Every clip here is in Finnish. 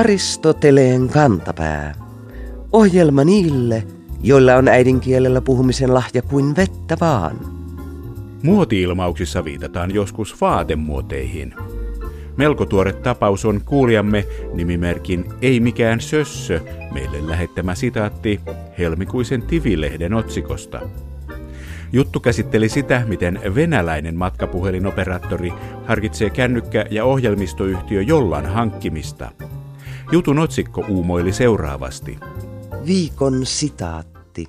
Aristoteleen kantapää. Ohjelma niille, joilla on äidinkielellä puhumisen lahja kuin vettä vaan. Muotiilmauksissa viitataan joskus vaatemuoteihin. Melko tuore tapaus on kuulijamme nimimerkin Ei mikään sössö meille lähettämä sitaatti helmikuisen Tivilehden otsikosta. Juttu käsitteli sitä, miten venäläinen matkapuhelinoperaattori harkitsee kännykkä- ja ohjelmistoyhtiö Jollan hankkimista. Jutun otsikko uumoili seuraavasti. Viikon sitaatti.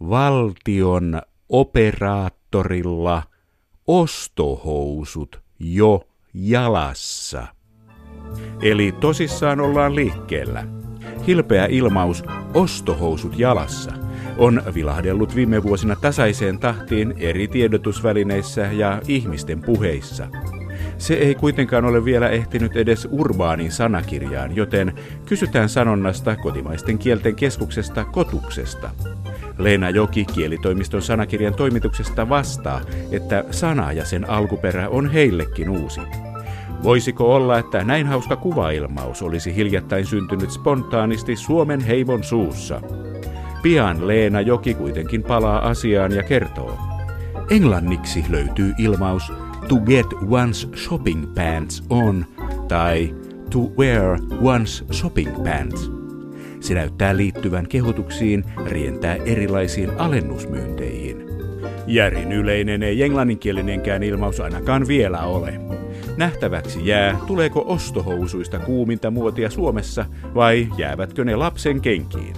Valtion operaattorilla ostohousut jo jalassa. Eli tosissaan ollaan liikkeellä. Hilpeä ilmaus ostohousut jalassa on vilahdellut viime vuosina tasaiseen tahtiin eri tiedotusvälineissä ja ihmisten puheissa. Se ei kuitenkaan ole vielä ehtinyt edes urbaanin sanakirjaan, joten kysytään sanonnasta kotimaisten kielten keskuksesta kotuksesta. Leena Joki kielitoimiston sanakirjan toimituksesta vastaa, että sana ja sen alkuperä on heillekin uusi. Voisiko olla, että näin hauska kuvailmaus olisi hiljattain syntynyt spontaanisti Suomen heimon suussa? Pian Leena Joki kuitenkin palaa asiaan ja kertoo. Englanniksi löytyy ilmaus to get one's shopping pants on tai to wear one's shopping pants. Se näyttää liittyvän kehotuksiin rientää erilaisiin alennusmyynteihin. Järin yleinen ei englanninkielinenkään ilmaus ainakaan vielä ole. Nähtäväksi jää, tuleeko ostohousuista kuuminta muotia Suomessa vai jäävätkö ne lapsen kenkiin.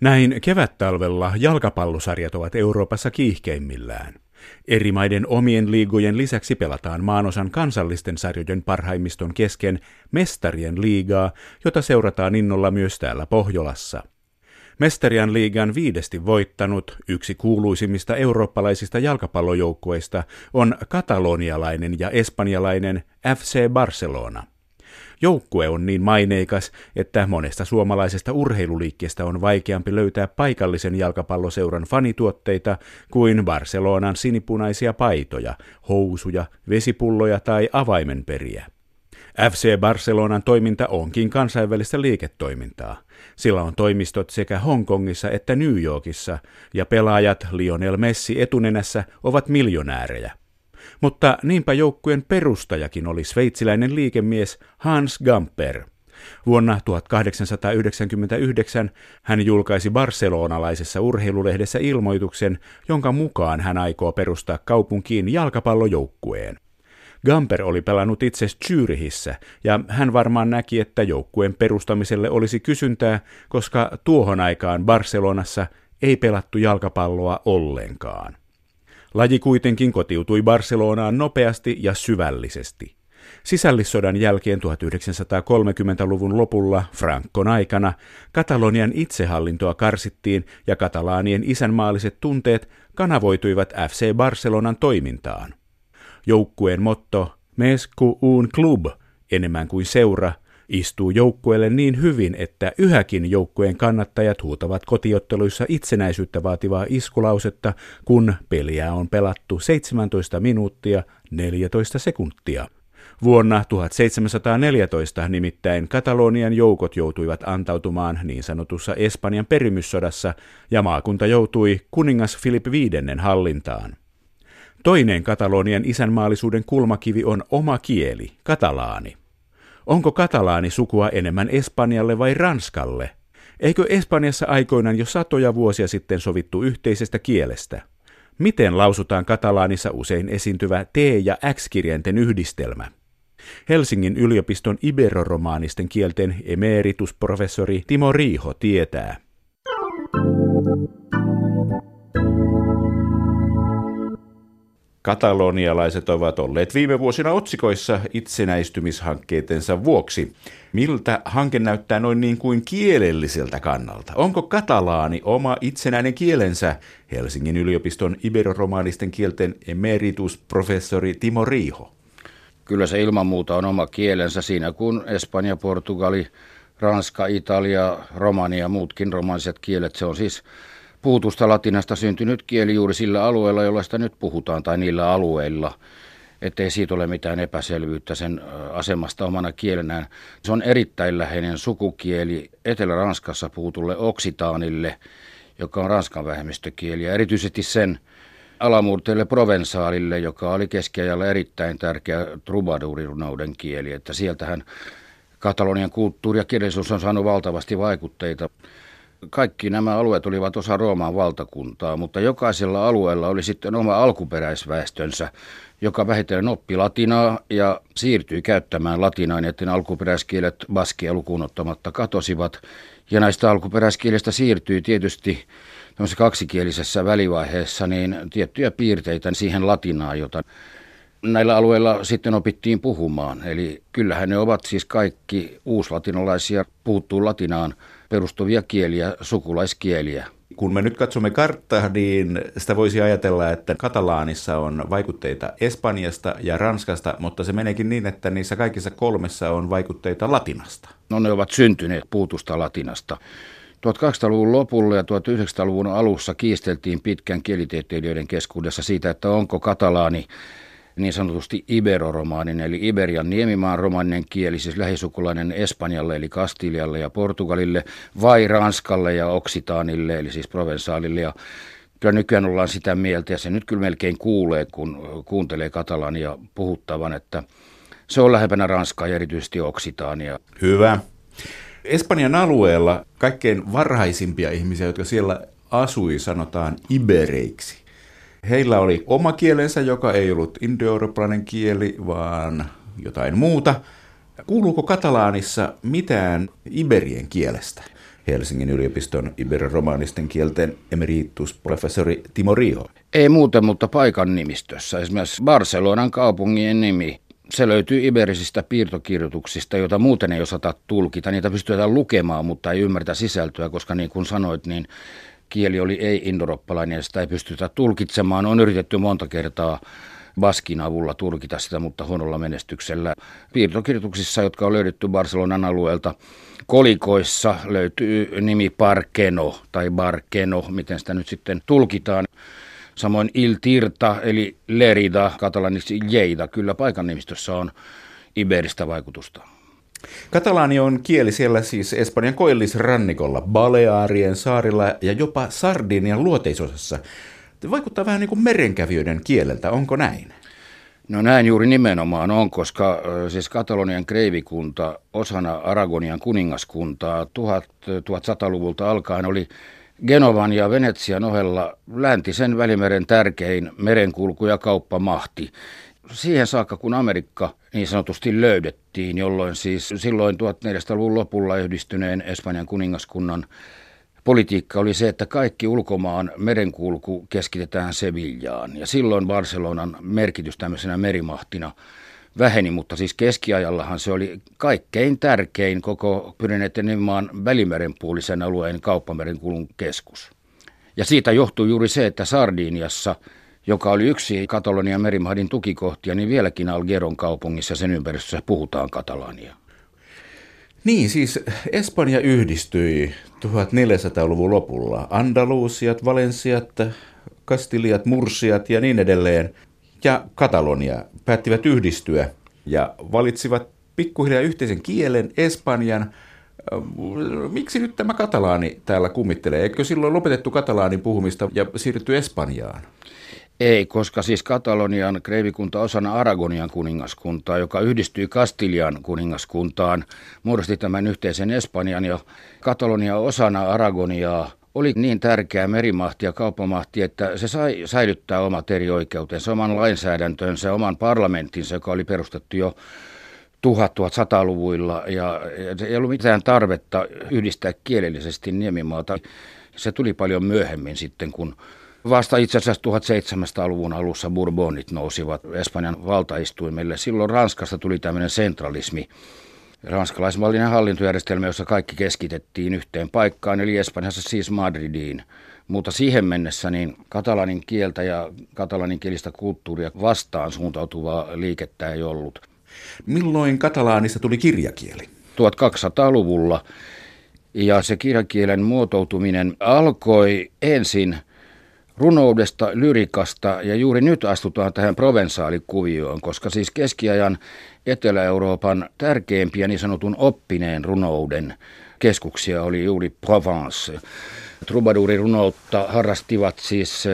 Näin kevättalvella jalkapallosarjat ovat Euroopassa kiihkeimmillään. Eri maiden omien liigojen lisäksi pelataan maanosan kansallisten sarjojen parhaimmiston kesken Mestarien liigaa, jota seurataan innolla myös täällä Pohjolassa. Mestarian liigan viidesti voittanut, yksi kuuluisimmista eurooppalaisista jalkapallojoukkueista, on katalonialainen ja espanjalainen FC Barcelona. Joukkue on niin maineikas, että monesta suomalaisesta urheiluliikkeestä on vaikeampi löytää paikallisen jalkapalloseuran fanituotteita kuin Barcelonan sinipunaisia paitoja, housuja, vesipulloja tai avaimenperiä. FC Barcelonan toiminta onkin kansainvälistä liiketoimintaa. Sillä on toimistot sekä Hongkongissa että New Yorkissa, ja pelaajat Lionel Messi etunenässä ovat miljonäärejä. Mutta niinpä joukkueen perustajakin oli sveitsiläinen liikemies Hans Gamper. Vuonna 1899 hän julkaisi barcelonalaisessa urheilulehdessä ilmoituksen, jonka mukaan hän aikoo perustaa kaupunkiin jalkapallojoukkueen. Gamper oli pelannut itse Zyrihissä, ja hän varmaan näki, että joukkueen perustamiselle olisi kysyntää, koska tuohon aikaan Barcelonassa ei pelattu jalkapalloa ollenkaan. Laji kuitenkin kotiutui Barcelonaan nopeasti ja syvällisesti. Sisällissodan jälkeen 1930-luvun lopulla Frankon aikana Katalonian itsehallintoa karsittiin ja katalaanien isänmaalliset tunteet kanavoituivat FC Barcelonan toimintaan. Joukkueen motto Mescu un club, enemmän kuin seura, istuu joukkueelle niin hyvin, että yhäkin joukkueen kannattajat huutavat kotiotteluissa itsenäisyyttä vaativaa iskulausetta, kun peliä on pelattu 17 minuuttia 14 sekuntia. Vuonna 1714 nimittäin Katalonian joukot joutuivat antautumaan niin sanotussa Espanjan perimyssodassa ja maakunta joutui kuningas Filip V hallintaan. Toinen Katalonian isänmaallisuuden kulmakivi on oma kieli, katalaani. Onko katalaani sukua enemmän Espanjalle vai Ranskalle? Eikö Espanjassa aikoinaan jo satoja vuosia sitten sovittu yhteisestä kielestä? Miten lausutaan katalaanissa usein esiintyvä T- ja X-kirjainten yhdistelmä? Helsingin yliopiston iberoromaanisten kielten emeritusprofessori Timo Riiho tietää. Katalonialaiset ovat olleet viime vuosina otsikoissa itsenäistymishankkeidensa vuoksi. Miltä hanke näyttää noin niin kuin kielelliseltä kannalta? Onko katalaani oma itsenäinen kielensä? Helsingin yliopiston iberoromaanisten kielten emeritusprofessori Timo Riiho. Kyllä se ilman muuta on oma kielensä siinä, kun Espanja, Portugali, Ranska, Italia, Romania ja muutkin romansiset kielet, se on siis puhutusta latinasta syntynyt kieli juuri sillä alueella, jolla sitä nyt puhutaan, tai niillä alueilla – ettei siitä ole mitään epäselvyyttä sen asemasta omana kielenään. Se on erittäin läheinen sukukieli Etelä-Ranskassa puhutulle oksitaanille, joka on ranskan vähemmistökieli, ja erityisesti sen alamurteelle provensaalille, joka oli keskiajalla erittäin tärkeä trubadurirunouden kieli, että sieltähän Katalonian kulttuuri ja kirjallisuus on saanut valtavasti vaikutteita. Kaikki nämä alueet olivat osa Rooman valtakuntaa, mutta jokaisella alueella oli sitten oma alkuperäisväestönsä, joka vähitellen oppi latinaa ja siirtyi käyttämään latinaa, niin että alkuperäiskielet baskia lukuun ottamatta katosivat. Ja näistä alkuperäiskielistä siirtyi tietysti kaksikielisessä välivaiheessa niin tiettyjä piirteitä siihen latinaan, jota näillä alueilla sitten opittiin puhumaan. Eli kyllähän ne ovat siis kaikki uuslatinalaisia, puhuttuun latinaan perustuvia kieliä, sukulaiskieliä. Kun me nyt katsomme karttaa, niin sitä voisi ajatella, että Katalaanissa on vaikutteita Espanjasta ja Ranskasta, mutta se meneekin niin, että niissä kaikissa kolmessa on vaikutteita latinasta. No ne ovat syntyneet puutusta latinasta. 1800-luvun lopulla ja 1900-luvun alussa kiisteltiin pitkän kielitieteilijöiden keskuudessa siitä, että onko katalaani niin sanotusti iberoromaaninen, eli Iberian niemimaan romaninen kieli, siis lähisukulainen Espanjalle, eli Kastilialle ja Portugalille, vai Ranskalle ja Oksitaanille, eli siis Provensaalille. Ja kyllä nykyään ollaan sitä mieltä, ja se nyt kyllä melkein kuulee, kun kuuntelee katalania puhuttavan, että se on lähempänä Ranskaa ja erityisesti Oksitaania. Hyvä. Espanjan alueella kaikkein varhaisimpia ihmisiä, jotka siellä asui, sanotaan ibereiksi. Heillä oli oma kielensä, joka ei ollut indoeurooppalainen kieli, vaan jotain muuta. Kuuluuko katalaanissa mitään iberien kielestä? Helsingin yliopiston iberomanisten kielten emeritusprofessori Timo Riho. Ei muuten, mutta paikan nimistössä. Esimerkiksi Barcelonan kaupungin nimi se löytyy iberisistä piirtokirjoituksista, joita muuten ei osata tulkita. Niitä pystytään lukemaan, mutta ei ymmärtä sisältöä, koska niin kuin sanoit, niin kieli oli ei-indoroppalainen ja sitä ei pystytä tulkitsemaan. On yritetty monta kertaa Baskin avulla tulkita sitä, mutta huonolla menestyksellä. Piirtokirjoituksissa, jotka on löydetty Barcelonan alueelta, kolikoissa löytyy nimi Parkeno tai Barkeno, miten sitä nyt sitten tulkitaan. Samoin Il Tirta eli Lerida, katalaniksi Jeida, kyllä paikan nimistössä on iberistä vaikutusta. Katalaani on kieli siellä siis Espanjan koillisrannikolla, Balearien saarilla ja jopa Sardinian luoteisosassa. Vaikuttaa vähän niin kuin merenkävijöiden kieleltä, onko näin? No näin juuri nimenomaan on, koska siis Katalonian kreivikunta osana Aragonian kuningaskuntaa 1100-luvulta alkaen oli Genovan ja Venetsian ohella läntisen välimeren tärkein merenkulku- ja kauppamahti siihen saakka, kun Amerikka niin sanotusti löydettiin, jolloin siis silloin 1400-luvun lopulla yhdistyneen Espanjan kuningaskunnan politiikka oli se, että kaikki ulkomaan merenkulku keskitetään Sevillaan. Ja silloin Barcelonan merkitys tämmöisenä merimahtina väheni, mutta siis keskiajallahan se oli kaikkein tärkein koko Pyreneiden maan välimerenpuolisen alueen kauppamerenkulun keskus. Ja siitä johtuu juuri se, että Sardiniassa – joka oli yksi Katalonian merimahdin tukikohtia, niin vieläkin Algeron kaupungissa sen ympäristössä puhutaan katalania. Niin, siis Espanja yhdistyi 1400-luvun lopulla. Andalusiat, Valensiat, Kastiliat, Mursiat ja niin edelleen. Ja Katalonia päättivät yhdistyä ja valitsivat pikkuhiljaa yhteisen kielen, Espanjan. Miksi nyt tämä katalaani täällä kummittelee? Eikö silloin lopetettu katalaanin puhumista ja siirrytty Espanjaan? Ei, koska siis Katalonian kreivikunta osana Aragonian kuningaskuntaa, joka yhdistyi Kastilian kuningaskuntaan, muodosti tämän yhteisen Espanjan ja Katalonia osana Aragoniaa oli niin tärkeä merimahti ja kauppamahti, että se sai säilyttää omat eri oikeutensa, oman lainsäädäntönsä, oman parlamenttinsa, joka oli perustettu jo 1100-luvuilla ja ei ollut mitään tarvetta yhdistää kielellisesti Niemimaata. Se tuli paljon myöhemmin sitten, kun Vasta itse asiassa 1700-luvun alussa Bourbonit nousivat Espanjan valtaistuimelle. Silloin Ranskasta tuli tämmöinen centralismi, ranskalaismallinen hallintojärjestelmä, jossa kaikki keskitettiin yhteen paikkaan, eli Espanjassa siis Madridiin. Mutta siihen mennessä niin katalanin kieltä ja katalanin kielistä kulttuuria vastaan suuntautuvaa liikettä ei ollut. Milloin katalaanista tuli kirjakieli? 1200-luvulla Ja se kirjakielen muotoutuminen alkoi ensin runoudesta, lyrikasta ja juuri nyt astutaan tähän provensaalikuvioon, koska siis keskiajan Etelä-Euroopan tärkeimpiä niin sanotun oppineen runouden keskuksia oli juuri Provence. Troubadourirunoutta harrastivat siis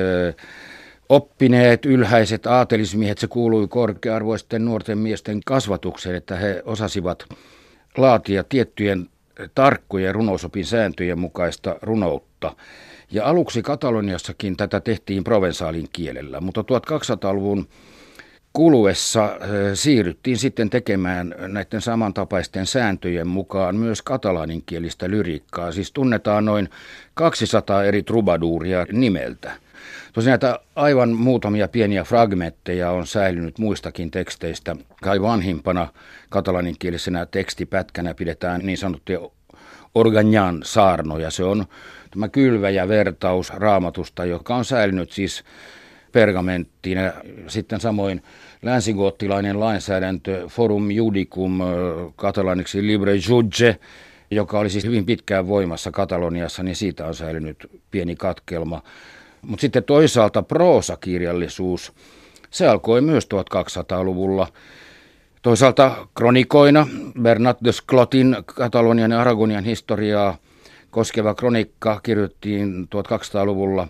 oppineet, ylhäiset aatelismiehet, se kuului korkearvoisten nuorten miesten kasvatukseen, että he osasivat laatia tiettyjen tarkkojen runousopin sääntöjen mukaista runoutta. Ja aluksi Kataloniassakin tätä tehtiin provensaalin kielellä, mutta 1200-luvun kuluessa siirryttiin sitten tekemään näiden samantapaisten sääntöjen mukaan myös katalaaninkielistä lyriikkaa. Siis tunnetaan noin 200 eri trubaduuria nimeltä. Tosiaan näitä aivan muutamia pieniä fragmentteja on säilynyt muistakin teksteistä. Kai vanhimpana katalaninkielisenä tekstipätkänä pidetään niin sanottuja Organjan saarnoja. Se on tämä kylväjä vertaus raamatusta, joka on säilynyt siis pergamenttiin. Ja sitten samoin länsigoottilainen lainsäädäntö Forum Judicum, katalaniksi Libre Judge, joka oli siis hyvin pitkään voimassa Kataloniassa, niin siitä on säilynyt pieni katkelma. Mutta sitten toisaalta proosakirjallisuus, se alkoi myös 1200-luvulla. Toisaalta kronikoina Bernat de Sclotin Katalonian ja Aragonian historiaa koskeva kronikka kirjoittiin 1200-luvulla.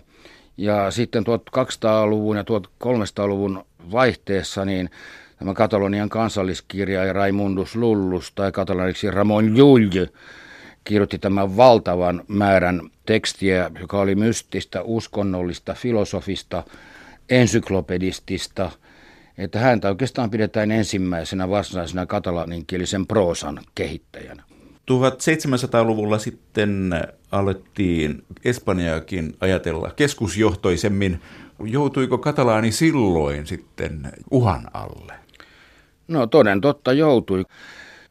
Ja sitten 1200-luvun ja 1300-luvun vaihteessa niin tämä Katalonian kansalliskirja ja Raimundus Lullus tai katalaniksi Ramon Llull kirjoitti tämän valtavan määrän tekstiä, joka oli mystistä, uskonnollista, filosofista, ensyklopedistista, että häntä oikeastaan pidetään ensimmäisenä varsinaisena katalaninkielisen proosan kehittäjänä. 1700-luvulla sitten alettiin Espanjaakin ajatella keskusjohtoisemmin. Joutuiko katalaani silloin sitten uhan alle? No toden totta joutui.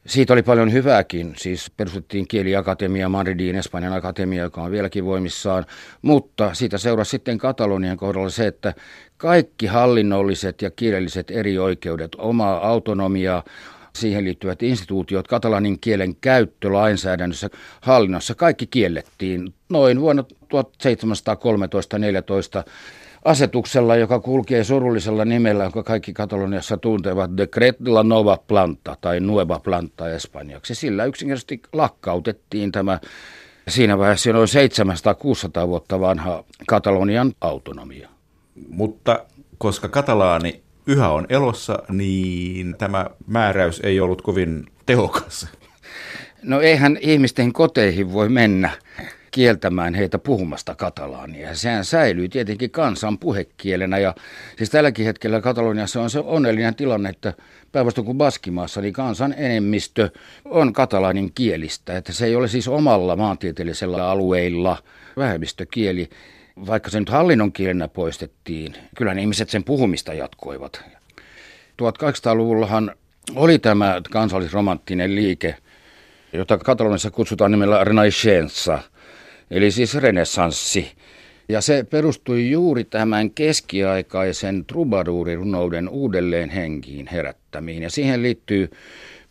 Siitä oli paljon hyvääkin, siis perustettiin kieliakatemia Madridin Espanjan akatemia, joka on vieläkin voimissaan, mutta siitä seurasi sitten Katalonian kohdalla se, että kaikki hallinnolliset ja kielelliset eri oikeudet, oma autonomia, siihen liittyvät instituutiot, katalanin kielen käyttö lainsäädännössä, hallinnossa, kaikki kiellettiin noin vuonna 1713-14 asetuksella, joka kulkee surullisella nimellä, jonka kaikki Kataloniassa tuntevat Decret la Nova Planta tai Nueva Planta espanjaksi. Sillä yksinkertaisesti lakkautettiin tämä siinä vaiheessa noin 700-600 vuotta vanha Katalonian autonomia. Mutta koska katalaani yhä on elossa, niin tämä määräys ei ollut kovin tehokas. No eihän ihmisten koteihin voi mennä kieltämään heitä puhumasta katalaania. Sehän säilyy tietenkin kansan puhekielenä ja siis tälläkin hetkellä Kataloniassa on se onnellinen tilanne, että päinvastoin kuin Baskimaassa, niin kansan enemmistö on katalaanin kielistä. Että se ei ole siis omalla maantieteellisellä alueilla vähemmistökieli, vaikka se nyt hallinnon kielenä poistettiin. Kyllä ne ihmiset sen puhumista jatkoivat. 1800-luvullahan oli tämä kansallisromanttinen liike, jota Katalonissa kutsutaan nimellä Renaissance – eli siis renessanssi. Ja se perustui juuri tämän keskiaikaisen trubaduurirunouden uudelleen henkiin herättämiin. Ja siihen liittyy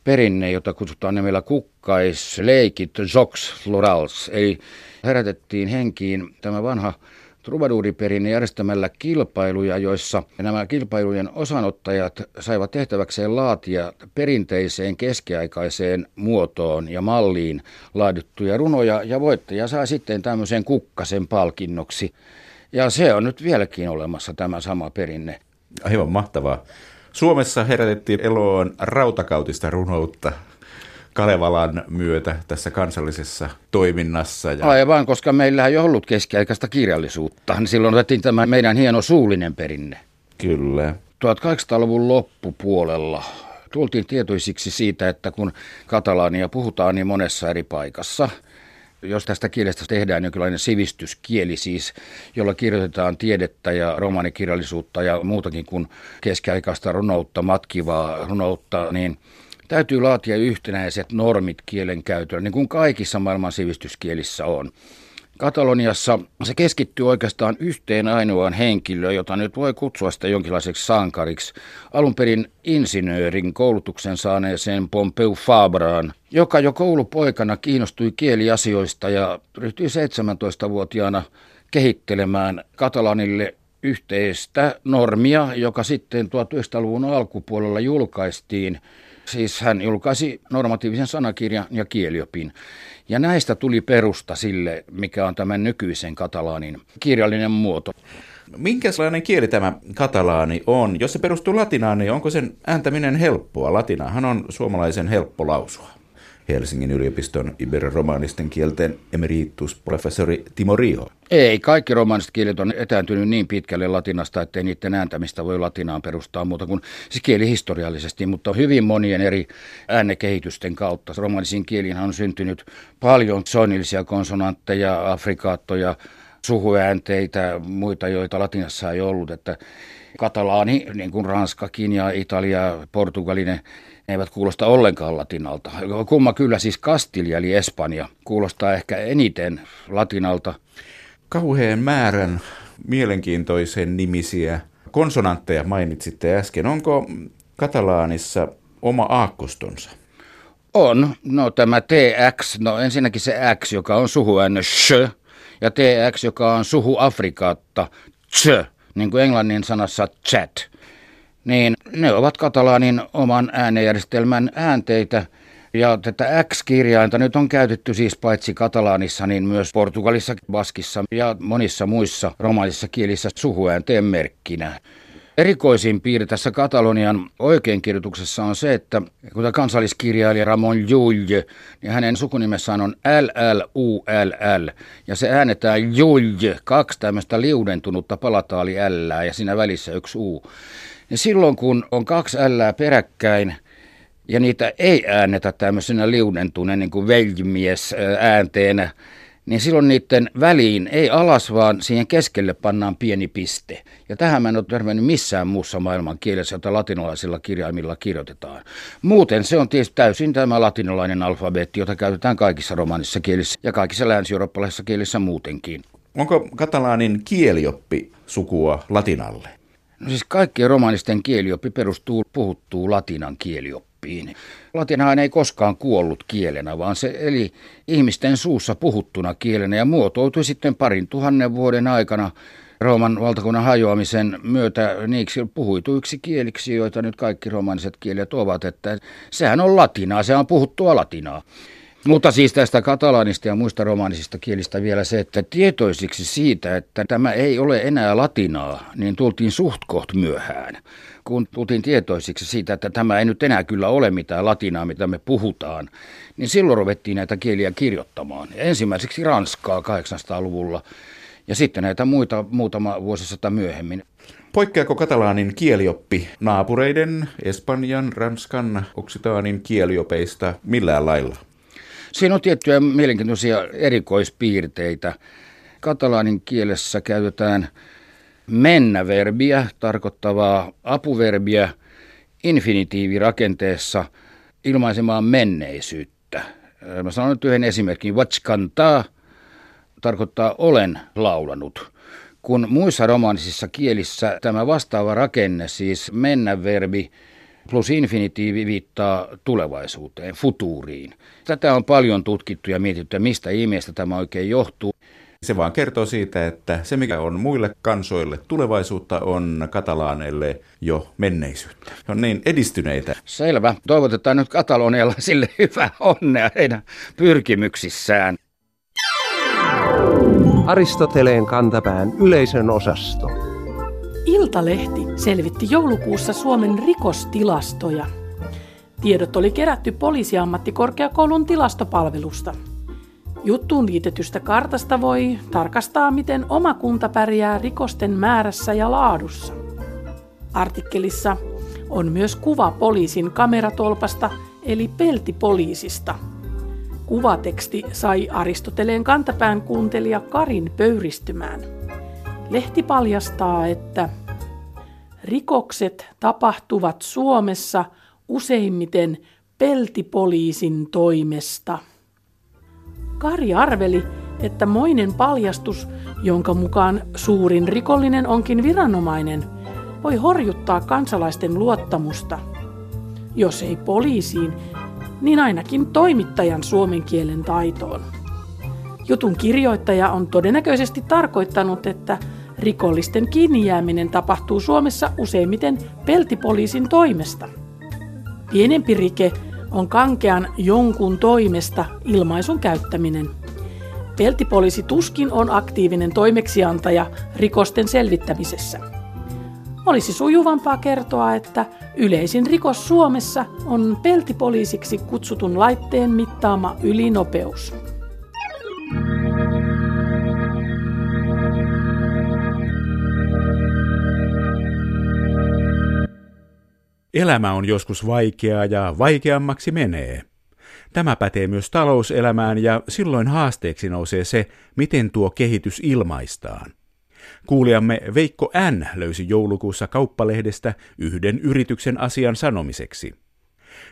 perinne, jota kutsutaan nimellä kukkaisleikit, jox florals, eli herätettiin henkiin tämä vanha Trubaduuriperinne järjestämällä kilpailuja, joissa nämä kilpailujen osanottajat saivat tehtäväkseen laatia perinteiseen keskiaikaiseen muotoon ja malliin laadittuja runoja, ja voittaja saa sitten tämmöisen kukkasen palkinnoksi. Ja se on nyt vieläkin olemassa tämä sama perinne. Aivan mahtavaa. Suomessa herätettiin eloon rautakautista runoutta Kalevalan myötä tässä kansallisessa toiminnassa. Ja... Aivan, koska meillä ei ollut keskiaikaista kirjallisuutta, niin silloin otettiin tämä meidän hieno suullinen perinne. Kyllä. 1800-luvun loppupuolella tultiin tietoisiksi siitä, että kun katalaania puhutaan niin monessa eri paikassa, jos tästä kielestä tehdään jonkinlainen sivistyskieli siis, jolla kirjoitetaan tiedettä ja romaanikirjallisuutta ja muutakin kuin keskiaikaista runoutta, matkivaa runoutta, niin – Täytyy laatia yhtenäiset normit kielen käytöllä, niin kuin kaikissa maailman sivistyskielissä on. Kataloniassa se keskittyy oikeastaan yhteen ainoaan henkilöön, jota nyt voi kutsua sitä jonkinlaiseksi sankariksi. Alun perin insinöörin koulutuksen saaneeseen Pompeu Fabraan, joka jo koulupoikana kiinnostui kieliasioista ja ryhtyi 17-vuotiaana kehittelemään katalanille yhteistä normia, joka sitten 1900-luvun alkupuolella julkaistiin. Siis hän julkaisi normatiivisen sanakirjan ja kieliopin. Ja näistä tuli perusta sille, mikä on tämän nykyisen katalaanin kirjallinen muoto. Minkälainen kieli tämä katalaani on? Jos se perustuu latinaan, niin onko sen ääntäminen helppoa? Latinahan on suomalaisen helppo lausua. Helsingin yliopiston ibero-romaanisten kielten emeritusprofessori Timo Rio. Ei, kaikki romaaniset kielet on etääntynyt niin pitkälle latinasta, ettei niiden ääntämistä voi latinaan perustaa muuta kuin siis kielihistoriallisesti, mutta hyvin monien eri äänekehitysten kautta. Romaanisiin kieliin on syntynyt paljon soinnillisia konsonantteja, afrikaattoja, suhuäänteitä, muita, joita latinassa ei ollut, että katalaani, niin kuin ranskakin ja Italia, portugalinen, ne eivät kuulosta ollenkaan latinalta. Kumma kyllä siis Kastilja eli Espanja kuulostaa ehkä eniten latinalta. Kauheen määrän mielenkiintoisen nimisiä konsonantteja mainitsitte äsken. Onko katalaanissa oma aakkostonsa? On. No tämä TX, no ensinnäkin se X, joka on suhuäännö sh, ja TX, joka on suhu afrikaatta ch, niin kuin englannin sanassa chat niin ne ovat katalaanin oman äänejärjestelmän äänteitä. Ja tätä X-kirjainta nyt on käytetty siis paitsi katalaanissa, niin myös Portugalissa, Baskissa ja monissa muissa romanisissa kielissä suhuäänteen merkkinä. Erikoisin piirre tässä Katalonian oikeinkirjoituksessa on se, että kun kansalliskirjailija Ramon Llull, niin hänen sukunimessään on LLULL, ja se äänetään Llull, kaksi tämmöistä liudentunutta palataali L ja siinä välissä yksi U. Ja silloin kun on kaksi ällää peräkkäin ja niitä ei äännetä tämmöisenä liudentuneen niin kuin veljimies äänteenä, niin silloin niiden väliin ei alas, vaan siihen keskelle pannaan pieni piste. Ja tähän mä en ole törmännyt missään muussa maailman kielessä, jota latinalaisilla kirjaimilla kirjoitetaan. Muuten se on tietysti täysin tämä latinalainen alfabeetti, jota käytetään kaikissa romanissa kielissä ja kaikissa länsi-eurooppalaisissa kielissä muutenkin. Onko katalaanin kielioppi sukua latinalle? No siis kaikkien romanisten kielioppi perustuu puhuttuu latinan kielioppiin. Latinahan ei koskaan kuollut kielenä, vaan se eli ihmisten suussa puhuttuna kielenä ja muotoutui sitten parin tuhannen vuoden aikana Rooman valtakunnan hajoamisen myötä niiksi puhuituiksi kieliksi, joita nyt kaikki romaniset kielet ovat, että sehän on latinaa, se on puhuttua latinaa. Mutta siis tästä katalaanista ja muista romaanisista kielistä vielä se, että tietoisiksi siitä, että tämä ei ole enää latinaa, niin tultiin suht koht myöhään. Kun tultiin tietoisiksi siitä, että tämä ei nyt enää kyllä ole mitään latinaa, mitä me puhutaan, niin silloin ruvettiin näitä kieliä kirjoittamaan. Ensimmäiseksi Ranskaa 800-luvulla ja sitten näitä muita muutama vuosisata myöhemmin. Poikkeako katalaanin kielioppi naapureiden, Espanjan, Ranskan, Oksitaanin kieliopeista millään lailla? Siinä on tiettyjä mielenkiintoisia erikoispiirteitä. Katalaanin kielessä käytetään mennä-verbiä, tarkoittavaa apuverbiä infinitiivirakenteessa ilmaisemaan menneisyyttä. Mä sanon nyt yhden esimerkin. Vatskantaa tarkoittaa olen laulanut. Kun muissa romaanisissa kielissä tämä vastaava rakenne, siis mennä-verbi, plus infinitiivi viittaa tulevaisuuteen, futuuriin. Tätä on paljon tutkittu ja mietitty, mistä ihmeestä tämä oikein johtuu. Se vaan kertoo siitä, että se mikä on muille kansoille tulevaisuutta on katalaaneille jo menneisyyttä. He on niin edistyneitä. Selvä. Toivotetaan nyt Katalonialla sille hyvää onnea heidän pyrkimyksissään. Aristoteleen kantapään yleisön osasto. Iltalehti selvitti joulukuussa Suomen rikostilastoja. Tiedot oli kerätty poliisiammattikorkeakoulun tilastopalvelusta. Juttuun liitetystä kartasta voi tarkastaa, miten oma kunta pärjää rikosten määrässä ja laadussa. Artikkelissa on myös kuva poliisin kameratolpasta eli peltipoliisista. Kuvateksti sai Aristoteleen kantapään kuuntelija Karin pöyristymään. Lehti paljastaa, että rikokset tapahtuvat Suomessa useimmiten peltipoliisin toimesta. Kari arveli, että moinen paljastus, jonka mukaan suurin rikollinen onkin viranomainen, voi horjuttaa kansalaisten luottamusta. Jos ei poliisiin, niin ainakin toimittajan suomen kielen taitoon. Jutun kirjoittaja on todennäköisesti tarkoittanut, että rikollisten kiinni jääminen tapahtuu Suomessa useimmiten peltipoliisin toimesta. Pienempi rike on kankean jonkun toimesta ilmaisun käyttäminen. Peltipoliisi tuskin on aktiivinen toimeksiantaja rikosten selvittämisessä. Olisi sujuvampaa kertoa, että yleisin rikos Suomessa on peltipoliisiksi kutsutun laitteen mittaama ylinopeus. Elämä on joskus vaikeaa ja vaikeammaksi menee. Tämä pätee myös talouselämään ja silloin haasteeksi nousee se, miten tuo kehitys ilmaistaan. Kuulijamme Veikko N. löysi joulukuussa kauppalehdestä yhden yrityksen asian sanomiseksi.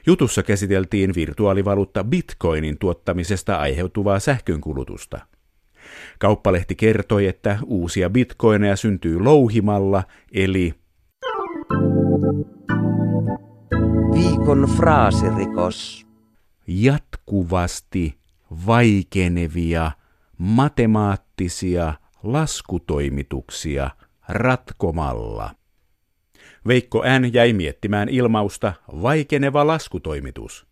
Jutussa käsiteltiin virtuaalivaluutta bitcoinin tuottamisesta aiheutuvaa sähkönkulutusta. Kauppalehti kertoi, että uusia bitcoineja syntyy louhimalla, eli Viikon fraasirikos. jatkuvasti vaikenevia matemaattisia laskutoimituksia ratkomalla. Veikko N. jäi miettimään ilmausta vaikeneva laskutoimitus.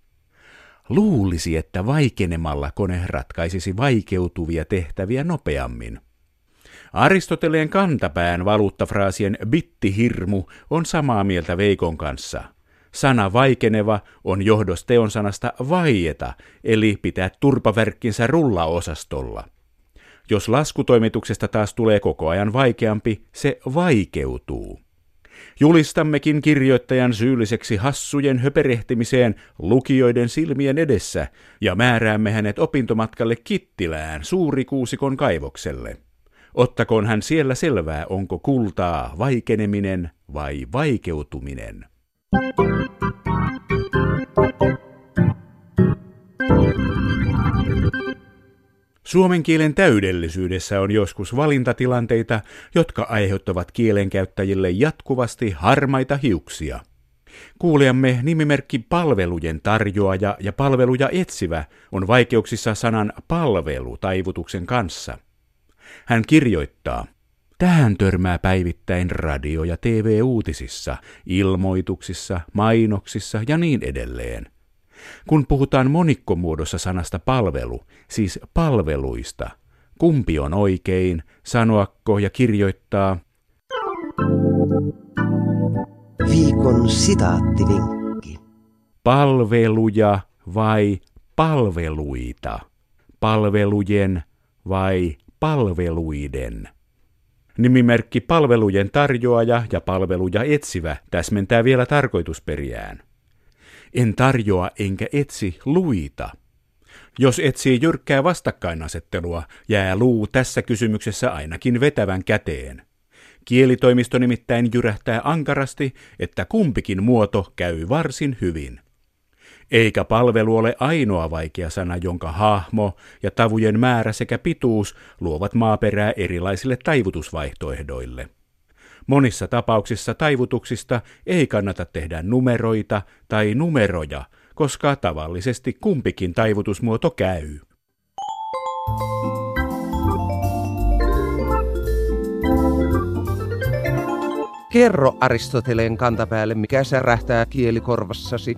Luulisi, että vaikenemalla kone ratkaisisi vaikeutuvia tehtäviä nopeammin. Aristoteleen kantapään valuuttafraasien bittihirmu on samaa mieltä Veikon kanssa. Sana vaikeneva on johdos teon sanasta vaieta, eli pitää turpaverkkinsä rullaosastolla. Jos laskutoimituksesta taas tulee koko ajan vaikeampi, se vaikeutuu. Julistammekin kirjoittajan syylliseksi hassujen höperehtimiseen lukijoiden silmien edessä ja määräämme hänet opintomatkalle Kittilään suurikuusikon kaivokselle. Ottakoon hän siellä selvää, onko kultaa vaikeneminen vai vaikeutuminen. Suomen kielen täydellisyydessä on joskus valintatilanteita, jotka aiheuttavat kielenkäyttäjille jatkuvasti harmaita hiuksia. Kuulijamme nimimerkki palvelujen tarjoaja ja palveluja etsivä on vaikeuksissa sanan palvelu taivutuksen kanssa. Hän kirjoittaa, Tähän törmää päivittäin radio- ja TV-uutisissa, ilmoituksissa, mainoksissa ja niin edelleen. Kun puhutaan monikkomuodossa sanasta palvelu, siis palveluista, kumpi on oikein, sanoakko ja kirjoittaa Viikon sitaattivinkki. palveluja vai palveluita, palvelujen vai palveluiden. Nimimerkki palvelujen tarjoaja ja palveluja etsivä täsmentää vielä tarkoitusperiään. En tarjoa enkä etsi luita. Jos etsii jyrkkää vastakkainasettelua, jää luu tässä kysymyksessä ainakin vetävän käteen. Kielitoimisto nimittäin jyrähtää ankarasti, että kumpikin muoto käy varsin hyvin. Eikä palvelu ole ainoa vaikea sana, jonka hahmo ja tavujen määrä sekä pituus luovat maaperää erilaisille taivutusvaihtoehdoille. Monissa tapauksissa taivutuksista ei kannata tehdä numeroita tai numeroja, koska tavallisesti kumpikin taivutusmuoto käy. Kerro Aristoteleen kantapäälle, mikä särähtää kielikorvassasi.